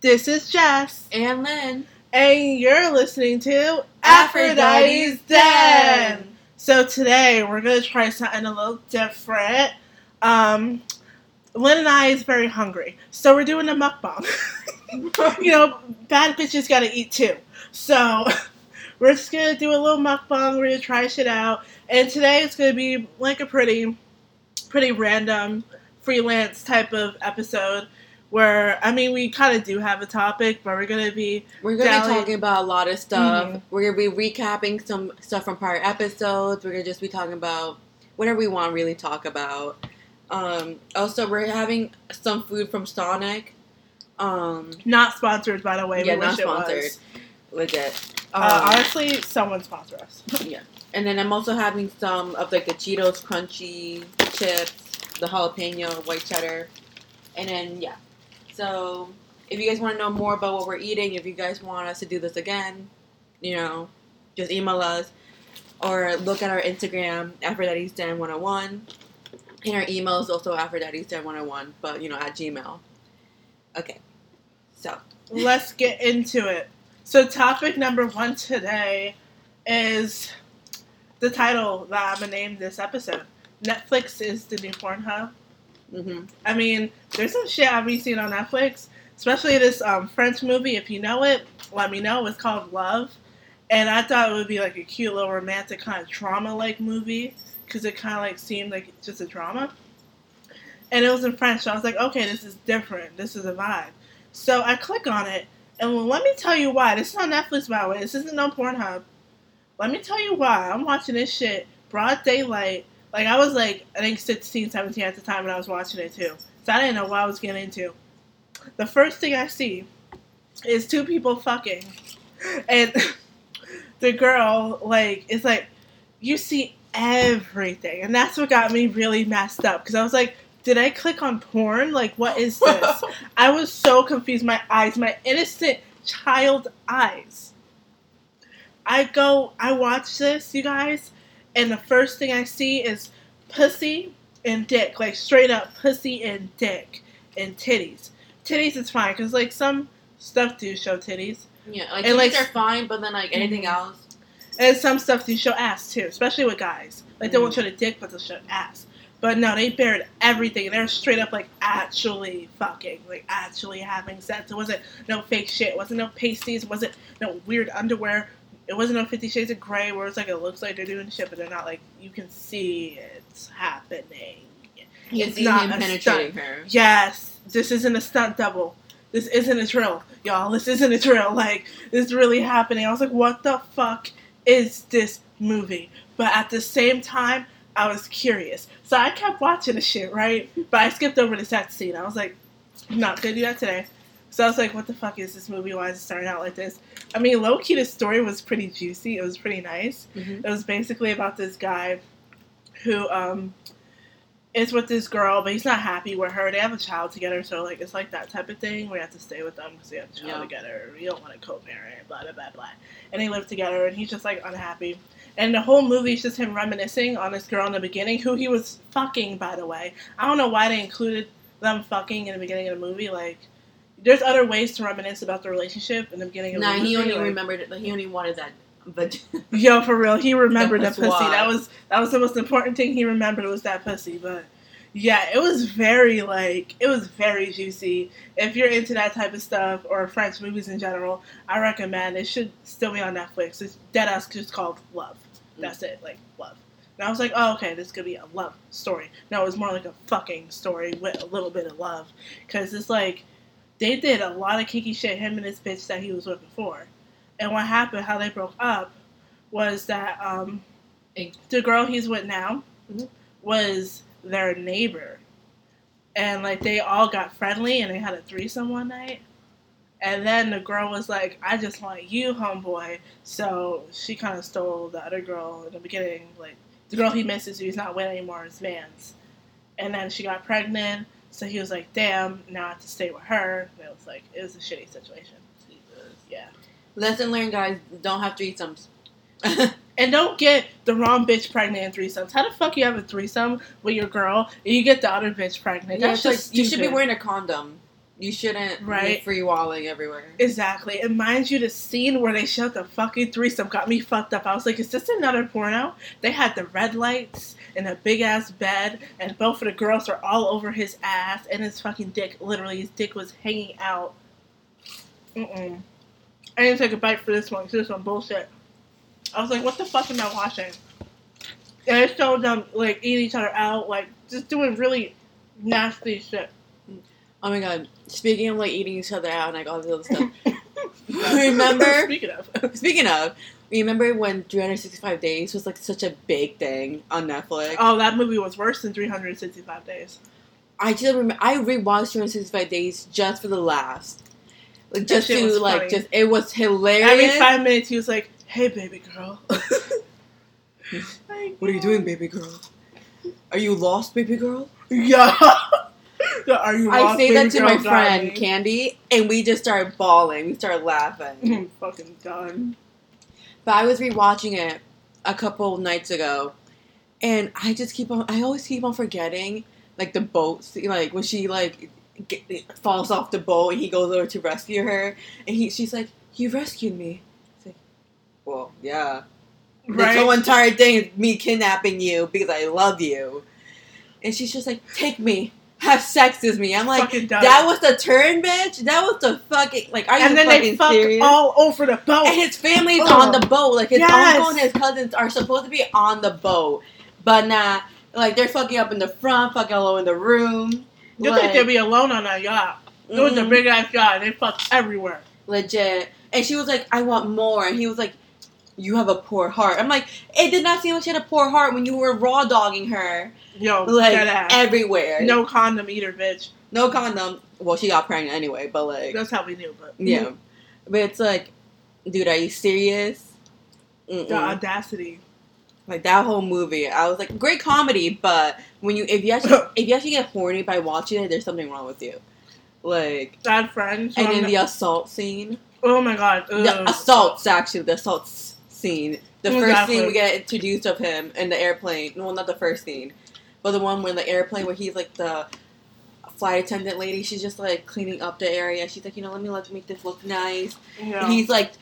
This is Jess, And Lynn. and you're listening to Aphrodite's Den. So today we're gonna try something a little different. Um, Lynn and I is very hungry, so we're doing a mukbang. you know, bad bitches gotta eat too. So we're just gonna do a little mukbang. We're gonna try shit out, and today it's gonna be like a pretty, pretty random freelance type of episode. Where I mean, we kind of do have a topic, but we're gonna be We're going to be talking about a lot of stuff. Mhm. We're going to be recapping some stuff from prior episodes. We're to just be talking about whatever we want to really talk about. Um, also, we're having some food from Sonic. Um, not sponsored, by the way. yeah, we not wish it sponsored. was. Legit. Um, Uh, honestly, someone sponsor us. Yeah. And then I'm also having some of like the Cheetos crunchy chips, the jalapeno, white cheddar, and then yeah. So if you guys want to know more about what we're eating, if you guys want us to do this again, you know, just email us or look at our Instagram, Aphrodite's Den 101. And our email is also Aphrodite's Den 101, but you know, at Gmail. Okay. So Let's get into it. So, topic number one today is the title that I'm gonna name this episode. Netflix is the new Pornhub. hmm I mean, there's some shit I've been seeing on Netflix, especially this um, French movie. If you know it, let me know. It's called Love, and I thought it would be like a cute little romantic kind of drama-like movie because it kind of like seemed like just a drama. And it was in French, so I was like, okay, this is different. This is a vibe. So I click on it, and let me tell you why. This is on Netflix, by the way. This isn't on Pornhub. Let me tell you why. I'm watching this shit broad daylight. Like I was like I think 16, 17 at the time when I was watching it too. So I didn't know what I was getting into. The first thing I see is two people fucking, and the girl like is like, you see everything, and that's what got me really messed up because I was like, did I click on porn? Like, what is this? I was so confused. My eyes, my innocent child eyes. I go, I watch this, you guys, and the first thing I see is pussy and dick, like straight up pussy and dick and titties. Titties is fine because like some stuff do show titties, yeah, like And, like like- are fine, but then like anything Mhm. else, and some stuff do show ass too, especially with guys. Like they won't show the dick, but they'll show ass. But no, they bared everything. They're straight up like actually fucking, like actually having sex. It wasn't no fake shit. It wasn't no pasties. It wasn't no weird underwear. It wasn't no Fifty Shades of Grey where it's like it looks like they're doing shit, but they're not. Like you can see it's happening. you It's not him a penetrating her. Yes, this isn't a stunt double. This isn't a drill, y'all. This isn't a drill. Like this is really happening. I was like, what the fuck is this movie? But at the same time, I was curious, so I kept watching the shit, right? But I skipped over the sex scene. I was like, I'm not gonna do that today. So I was like, what the fuck is this movie? Why is it starting out like this? I mean, low key, the story was pretty juicy. It was pretty nice. Mhm. It was basically about this guy who um is with this girl, but he's not happy with her. They have a child together, so like it's like that type of thing. We have to stay with them because they have a child Yeah. together. We don't want to co-parent, blah blah blah blah. And they live together, and he's just like unhappy. And the whole movie is just him reminiscing on this girl in the beginning, who he was fucking, by the way. I don't know why they included them fucking in the beginning of the movie. Like, there's other ways to reminisce about the relationship in the beginning of the movie. he only like- remembered. He only wanted that. But Yo, for real, he remembered that pussy. That was that was the most important thing he remembered was that pussy. But yeah, it was very like it was very juicy. If you're into that type of stuff or French movies in general, I recommend it should still be on Netflix. It's dead ass just called Love. Mm. That's it, like love. And I was like, oh okay, this could be a love story. No, it was more like a fucking story with a little bit of love, because it's like they did a lot of kinky shit. Him and this bitch that he was with before. And what happened, how they broke up, was that um, the girl he's with now Mhm. was their neighbor. And like they all got friendly and they had a threesome one night. And then the girl was like, I just want you, homeboy. So she kind of stole the other girl in the beginning. Like, the girl he misses who he's not with anymore is man's. And then she got pregnant. So he was like, damn, now I have to stay with her. And it was like, it was a shitty situation. Lesson learned, guys. Don't have threesomes. And don't get the wrong bitch pregnant in threesomes. How the fuck you have a threesome with your girl and you get the other bitch pregnant? Yeah, That's like, you should be wearing a condom. You shouldn't Right. be free walling everywhere. Exactly. And mind you, the scene where they showed the fucking threesome got me fucked up. I was like, is this another porno? They had the red lights and a big ass bed, and both of the girls are all over his ass, and his fucking dick, literally, his dick was hanging out. Mm-mm. I didn't take a bite for this one, 'cause this one bullshit. I was like, what the fuck am I watching? And it showed them, like, eating each other out, like, just doing really nasty shit. Oh my god! Speaking of like eating each other out and like all this other stuff. Remember? Speaking of. Speaking of, remember when 365 Days was like such a big thing on Netflix? Oh, that movie was worse than 365 Days. I just remember I rewatched 365 Days just for the last, like just to like funny. just it was hilarious. Every five minutes, he was like, "Hey, baby girl." Like, What are you doing, baby girl? Are you lost, baby girl? Yeah. So, are you? I say baby that to girl, my friend darling? Candy, and we just started bawling. We started laughing. I'm fucking done. But I was rewatching it a couple nights ago, and I just keep on. I always keep on forgetting, like the boat, scene, like when she like get, falls off the boat and he goes over to rescue her, and he she's like, "You rescued me." It's like, well, yeah. Right? This whole entire thing is me kidnapping you because I love you, and she's just like, "Take me." Have sex with me. I'm like, that was the turn, bitch. That was the fucking like. Are you and then fucking they fuck serious? all over the boat. And his family's Oh. on the boat. Like his Yes. uncle and his cousins are supposed to be on the boat, but not. Like they're fucking up in the front, fucking all over the room. You like, think they'd be alone on that yacht? It was a big ass yacht. and They fucked everywhere. legit. And she was like, "I want more," and he was like, "You have a poor heart." I'm like, it did not seem like she had a poor heart when you were raw dogging her Yo, like everywhere. no condom either, bitch. no condom. Well, she got pregnant anyway, but like, That's how we knew. But yeah. But it's like, dude, are you serious? the Mm-mm. audacity. Like that whole movie, I was like, great comedy, but when you if you actually if you actually get horny by watching it, there's something wrong with you. Like, Bad friends. and then the assault scene, oh my god. the assaults actually, the assaults scene, the first scene we get introduced of him in the airplane. Well, not the first scene, but the one where the airplane where he's like the flight attendant lady. She's just like cleaning up the area. She's like, you know, let me let make this look nice. Yeah. He's like,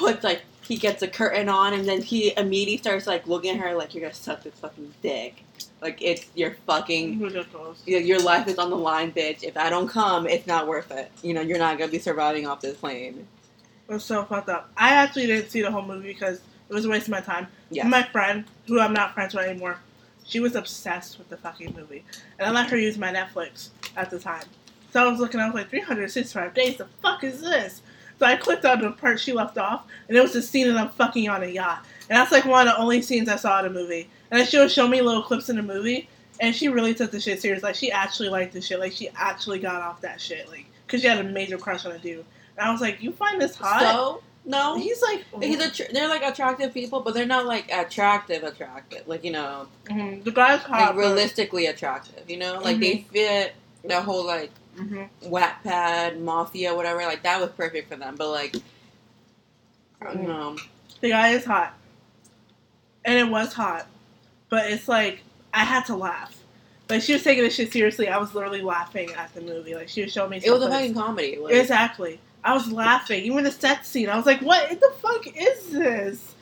puts like he gets a curtain on, and then he immediately starts like looking at her like you're gonna suck this fucking dick. Like it's your fucking ridiculous. your your life is on the line, bitch. If I don't come, it's not worth it. You know, you're not gonna be surviving off this plane. It was so fucked up. I actually didn't see the whole movie because it was a waste of my time. Yeah. My friend, who I'm not friends with anymore, she was obsessed with the fucking movie. And I let her use my Netflix at the time. So I was looking, I was like, 365 days, the fuck is this? So I clicked on the part she left off, and it was the scene of them fucking on a yacht. And that's like one of the only scenes I saw in the movie. And then she would show me little clips in the movie, and she really took the shit serious. Like, she actually liked the shit. Like, she actually got off that shit. Like, because she had a major crush on a dude. And I was like, you find this hot? So no, He's like, he's attr they're like attractive people, but they're not like attractive attractive. Like you know, Mhm. the guy's hot. like realistically attractive. You know, like they fit the whole like Mhm. Wattpad, Mafia, whatever, like that was perfect for them. But like, I don't know. The guy is hot, and it was hot, but it's like I had to laugh. Like she was taking this shit seriously. I was literally laughing at the movie. Like she was showing me. It was a fucking comedy. Like, Exactly. I was laughing. Even the set scene, I was like, "What the fuck is this?"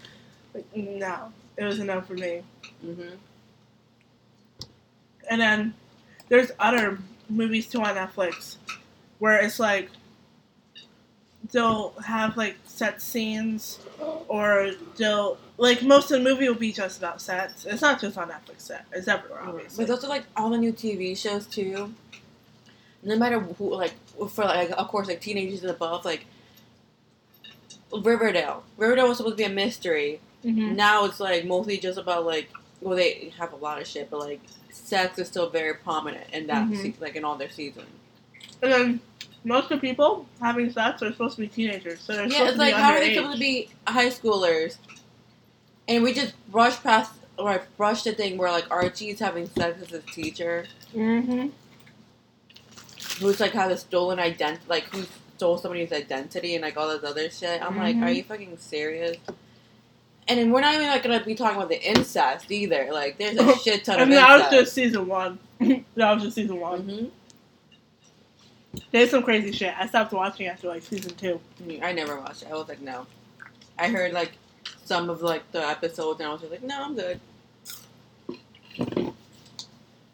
Like, no, it was enough for me. hmm And then there's other movies too on Netflix where it's like they'll have like set scenes or they'll like most of the movie will be just about sets. It's not just on Netflix set. It's everywhere obviously. But those are like all the new TV shows too. No matter who, like for like of course like teenagers and above, like Riverdale. Riverdale was supposed to be a mystery. Mhm. Now it's like mostly just about like well they have a lot of shit, but like sex is still very prominent in that Mhm. se- like in all their seasons. And then most of the people having sex are supposed to be teenagers. So they're Yeah, supposed it's to like be how are they supposed to be high schoolers? And we just brush past or brush the thing where like Archie's having sex with his teacher. Mm-hmm. who's like has a stolen identity, like who stole somebody's identity and like all this other shit. I'm like, Mhm. are you fucking serious? And then we're not even like gonna be talking about the incest either. Like, there's a shit ton of And that was just season one. that was just season one. Mhm. There's some crazy shit. I stopped watching after like season two. I never watched it. I was like, no. I heard like some of like the episodes, and I was just like, no, I'm good.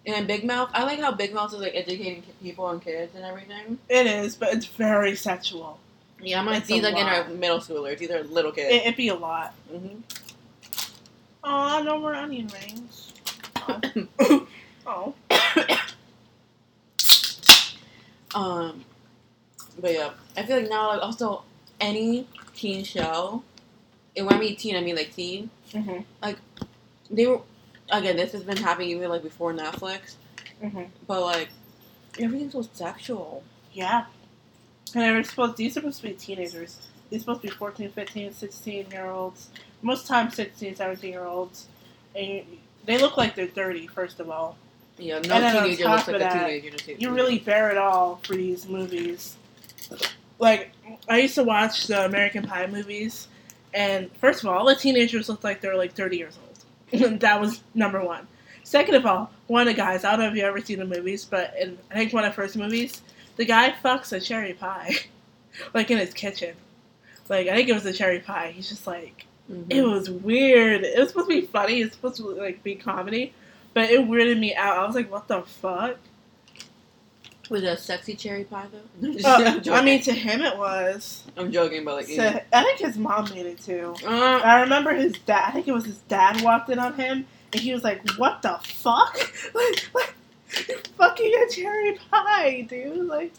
And Big Mouth, I like how Big Mouth is like educating people and kids and everything. It is, but it's very sexual. Yeah, It's these a like in our middle schoolers. These are little kids. It, it'd be a lot. Mm-hmm. Oh, no more onion rings. Oh. Um, but yeah, I feel like now like also any teen show. And when I mean teen, I mean like teen. hmm Like They were again. This has been happening even like before Netflix, hmm but like everything's so sexual. Yeah. And they're supposed, these are supposed to be teenagers. These are supposed to be 14, 15, 16 year olds. Most times 16, 17 year olds. And you, they look like they're 30, first of all. Yeah, no on teenager looks like of a teenager. to You really bear it all for these movies. Like, I used to watch the American Pie movies, and first of all, all the teenagers looked like they were like 30 years old. that was number one. Second of all, one of the guys, I don't know if you've ever seen the movies, but in, I think one of the first movies, the guy fucks a cherry pie, like in his kitchen. Like, I think it was a cherry pie. He's just like, Mhm. it was weird. It was supposed to be funny. It's supposed to like be comedy, but it weirded me out. I was like, what the fuck? Was it a sexy cherry pie though? Uh. I mean, to him it was. I'm joking, but like, To, I think his mom made it too. uh, I remember his dad. I think it was his dad walked in on him, and he was like, "What the fuck? like, like, fucking a cherry pie, dude!" Like,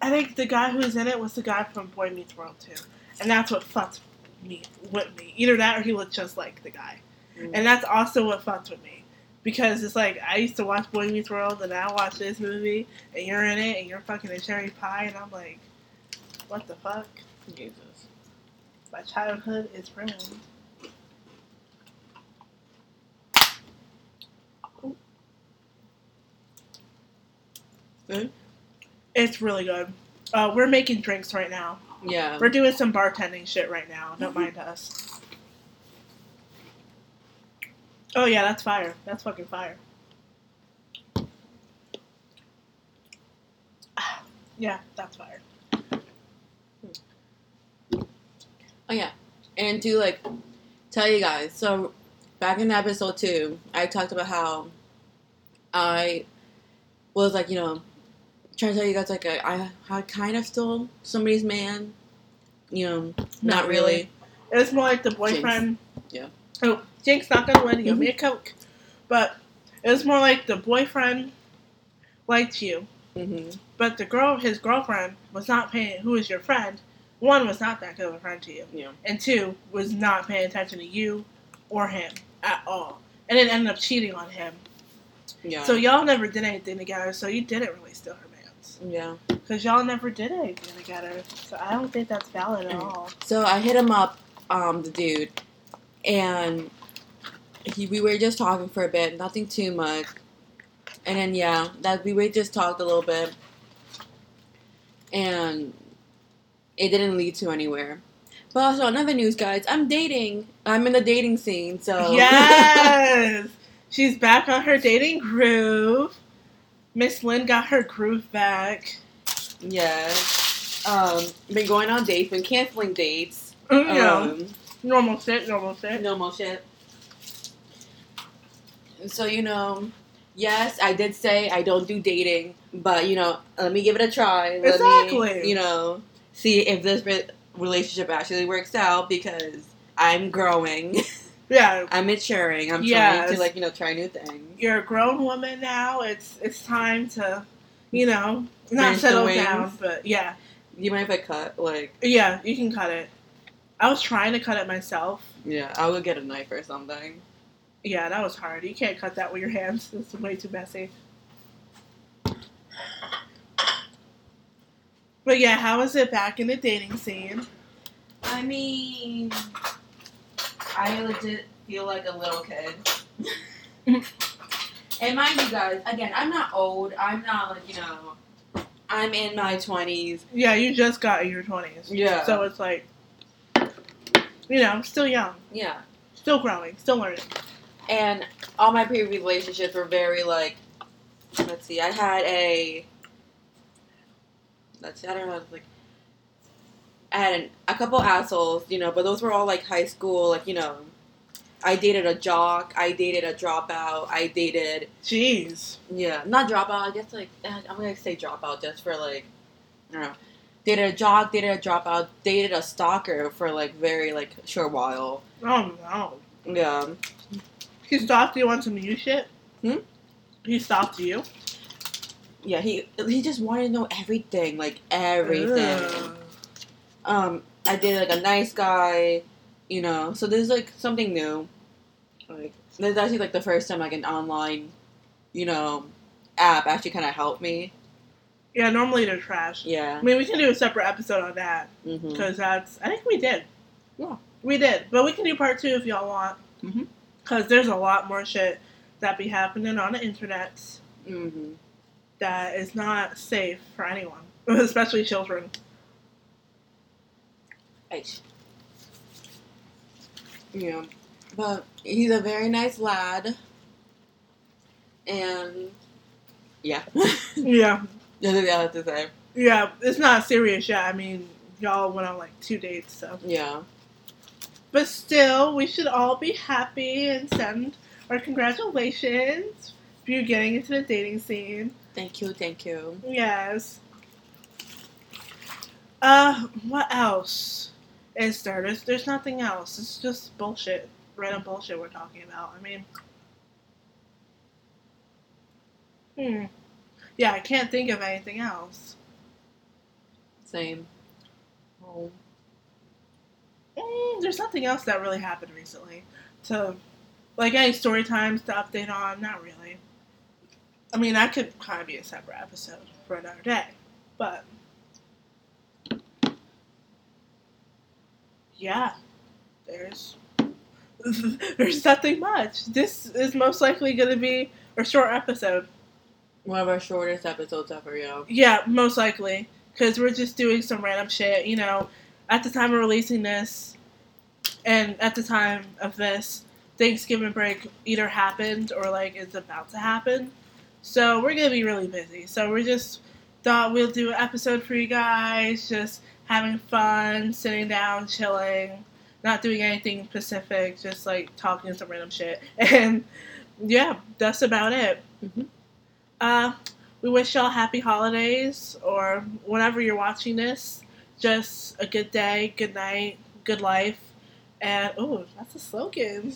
I think the guy who was in it was the guy from Boy Meets World too, and that's what fucked me with me. Either that or he looked just like the guy, Mm. and that's also what fucked with me. Because it's like I used to watch Boy Meets World, and I watch this movie, and you're in it, and you're fucking a cherry pie, and I'm like, what the fuck? Jesus. My childhood is ruined. Good? It's really good. Uh, we're making drinks right now. Yeah. We're doing some bartending shit right now. Don't mind us. Oh yeah, that's fire. That's fucking fire. Ah, Yeah, that's fire. Oh yeah, and to like tell you guys, so back in episode two, I talked about how I was like, you know, trying to tell you guys like I, I, I kind of stole somebody's man, you know, not, Not really. really. It was more like the boyfriend. Yeah. Oh, Jinx not gonna win. You owe me a coke. But it was more like the boyfriend liked you, mm-hmm. but the girl, his girlfriend, was not paying. Who was your friend? One was not that good of a friend to you, Yeah. and two was not paying attention to you or him at all, and then ended up cheating on him. Yeah. So y'all never did anything together. So you didn't really steal her yeah. because y'all never did anything together. So I don't think that's valid at all. So I hit him up, um, the dude, and he we were just talking for a bit, nothing too much, and then yeah, that we were just talked a little bit, and it didn't lead to anywhere. But also another news, guys. I'm dating. I'm in the dating scene, so Yes, she's back on her dating groove. Miss Lynn got her groove back. yes. Um, been going on dates, been canceling dates. You know, Um, normal shit, normal shit. normal shit. So you know, yes, I did say I don't do dating, but you know, let me give it a try. Let Exactly. me, you know, see if this re- relationship actually works out because I'm growing, Yeah, I'm maturing, I'm trying to like you know try new things. you're a grown woman now. It's it's time to, you know, not Finish settle down, but yeah, You might if I cut? Like, yeah, you can cut it. I was trying to cut it myself. yeah, I would get a knife or something. Yeah, that was hard. You can't cut that with your hands. It's way too messy. But yeah, how is it back in the dating scene? I mean, I legit feel like a little kid. and mind you guys, again, I'm not old. I'm not like, you know, I'm in my 20s. Yeah, you just got in your twenties. Yeah. So it's like, you know, still young, Yeah. still growing, still learning. And all my previous relationships were very like, let's see. I had a. Let's see. I don't know. Like, I had an, a couple assholes, you know, but those were all like high school. Like, you know, I dated a jock. I dated a dropout. I dated. Jeez. Yeah, not dropout. I guess like eh, I'm gonna say dropout just for like, I don't know. Dated a jock. Dated a dropout. Dated a stalker for like very like short while. Oh no. Yeah. He stalked you on some new shit? Hmm? He stalked you? Yeah, he he just wanted to know everything, like everything. Ugh. Um, I did like a nice guy, you know. So this is like something new. Like this is actually like the first time like an online, you know, app actually kind of helped me. Yeah, normally they're trash. Yeah. I mean, we can do a separate episode on that because that's. I think we did. Yeah. We did, but we can do part two if y'all want. Mhm. Because there's a lot more shit that be happening on the internet hmm that is not safe for anyone, especially children. Eish. Yeah, but he's a very nice lad, and yeah, Yeah, that's what I have to say. yeah. It's not serious yet. I mean, y'all went on like two dates, so. Yeah. But still, we should all be happy and send our congratulations for you getting into the dating scene. Thank you, thank you. Yes. Uh, what else is there? There's, there's nothing else. It's just bullshit. Random bullshit we're talking about. I mean, hmm. Yeah, I can't think of anything else. Same. Oh. Mm, there's nothing else that really happened recently. So, like any story times to update on, not really. I mean, that could kind of be a separate episode for another day, but yeah, there's there's nothing much. This is most likely going to be a short episode. One of our shortest episodes ever, yeah. Yeah, most likely. Because we're just doing some random shit. You know, at the time of releasing this, and at the time of this, Thanksgiving break either happened or, like, is about to happen. So we're going to be really busy. So we just thought we'll do an episode for you guys, just having fun, sitting down, chilling, not doing anything specific, just, like, talking some random shit. And, yeah, that's about it. Mhm. Uh, we wish y'all happy holidays or whenever you're watching this. Just a good day, good night, good life. And oh, that's a slogan.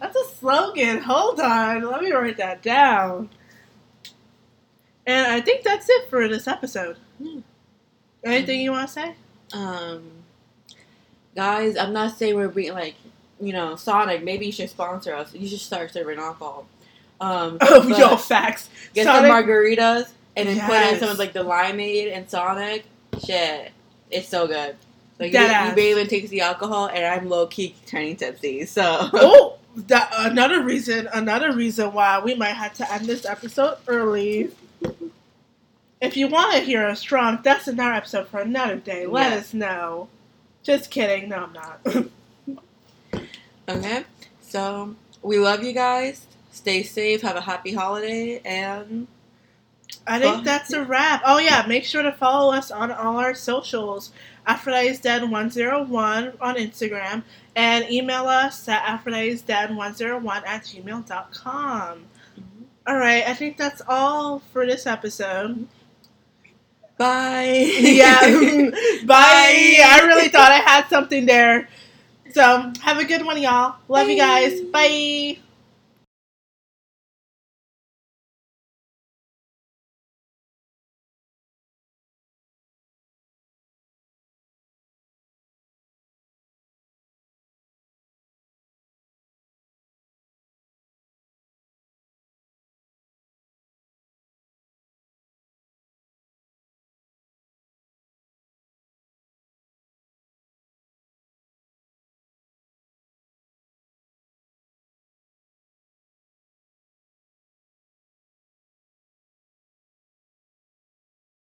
That's a slogan. Hold on, let me write that down. And I think that's it for this episode. Hmm. Anything you want to say? Um, guys, I'm not saying we're being like, you know, Sonic. Maybe you should sponsor us. You should start serving alcohol. Um, Oh, yo, facts. get Sonic- some margaritas and then put in Yes. some of like the limeade and Sonic. Shit, it's so good. Like you, Dead you ass. barely taste the alcohol, and I'm low key turning tipsy. So oh, that another reason. Another reason why we might have to end this episode early. If you want to hear us drunk, that's another episode for another day. Let Yeah. us know. Just kidding. No, I'm not. okay, so we love you guys. Stay safe. Have a happy holiday, and I think Well, that's a wrap. Oh yeah, make sure to follow us on all our socials. Aphrodite's Den 101 on Instagram and email us at Aphrodite's Den 101 at gmail.com. Mm-hmm. Alright, I think that's all for this episode. Mm-hmm. Bye. Yeah. Bye. I really thought I had something there. So have a good one, y'all. Love you guys. Bye.